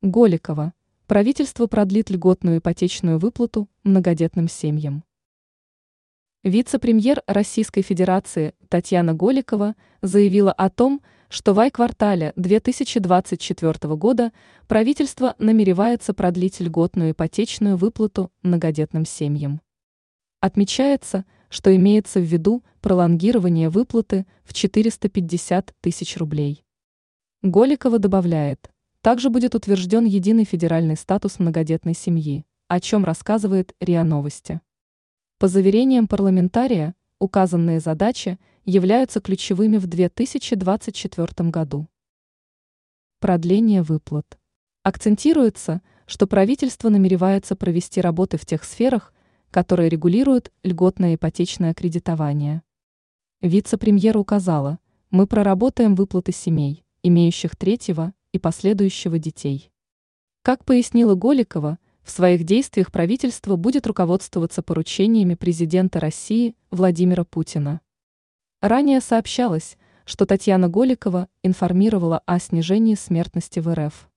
Голикова. Правительство продлит льготную ипотечную выплату многодетным семьям. Вице-премьер Российской Федерации Татьяна Голикова заявила о том, что в ай-квартале 2024 года правительство намеревается продлить льготную ипотечную выплату многодетным семьям. Отмечается, что имеется в виду пролонгирование выплаты в 450 тысяч рублей. Голикова добавляет, также будет утвержден единый федеральный статус многодетной семьи, о чем рассказывает РИА Новости. По заверениям парламентария, указанные задачи являются ключевыми в 2024 году. Продление выплат. Акцентируется, что правительство намеревается провести работы в тех сферах, которые регулируют льготное ипотечное кредитование. Вице-премьер указала, мы проработаем выплаты семей, имеющих третьего и последующего детей. Как пояснила Голикова, в своих действиях правительство будет руководствоваться поручениями президента России Владимира Путина. Ранее сообщалось, что Татьяна Голикова информировала о снижении смертности в РФ.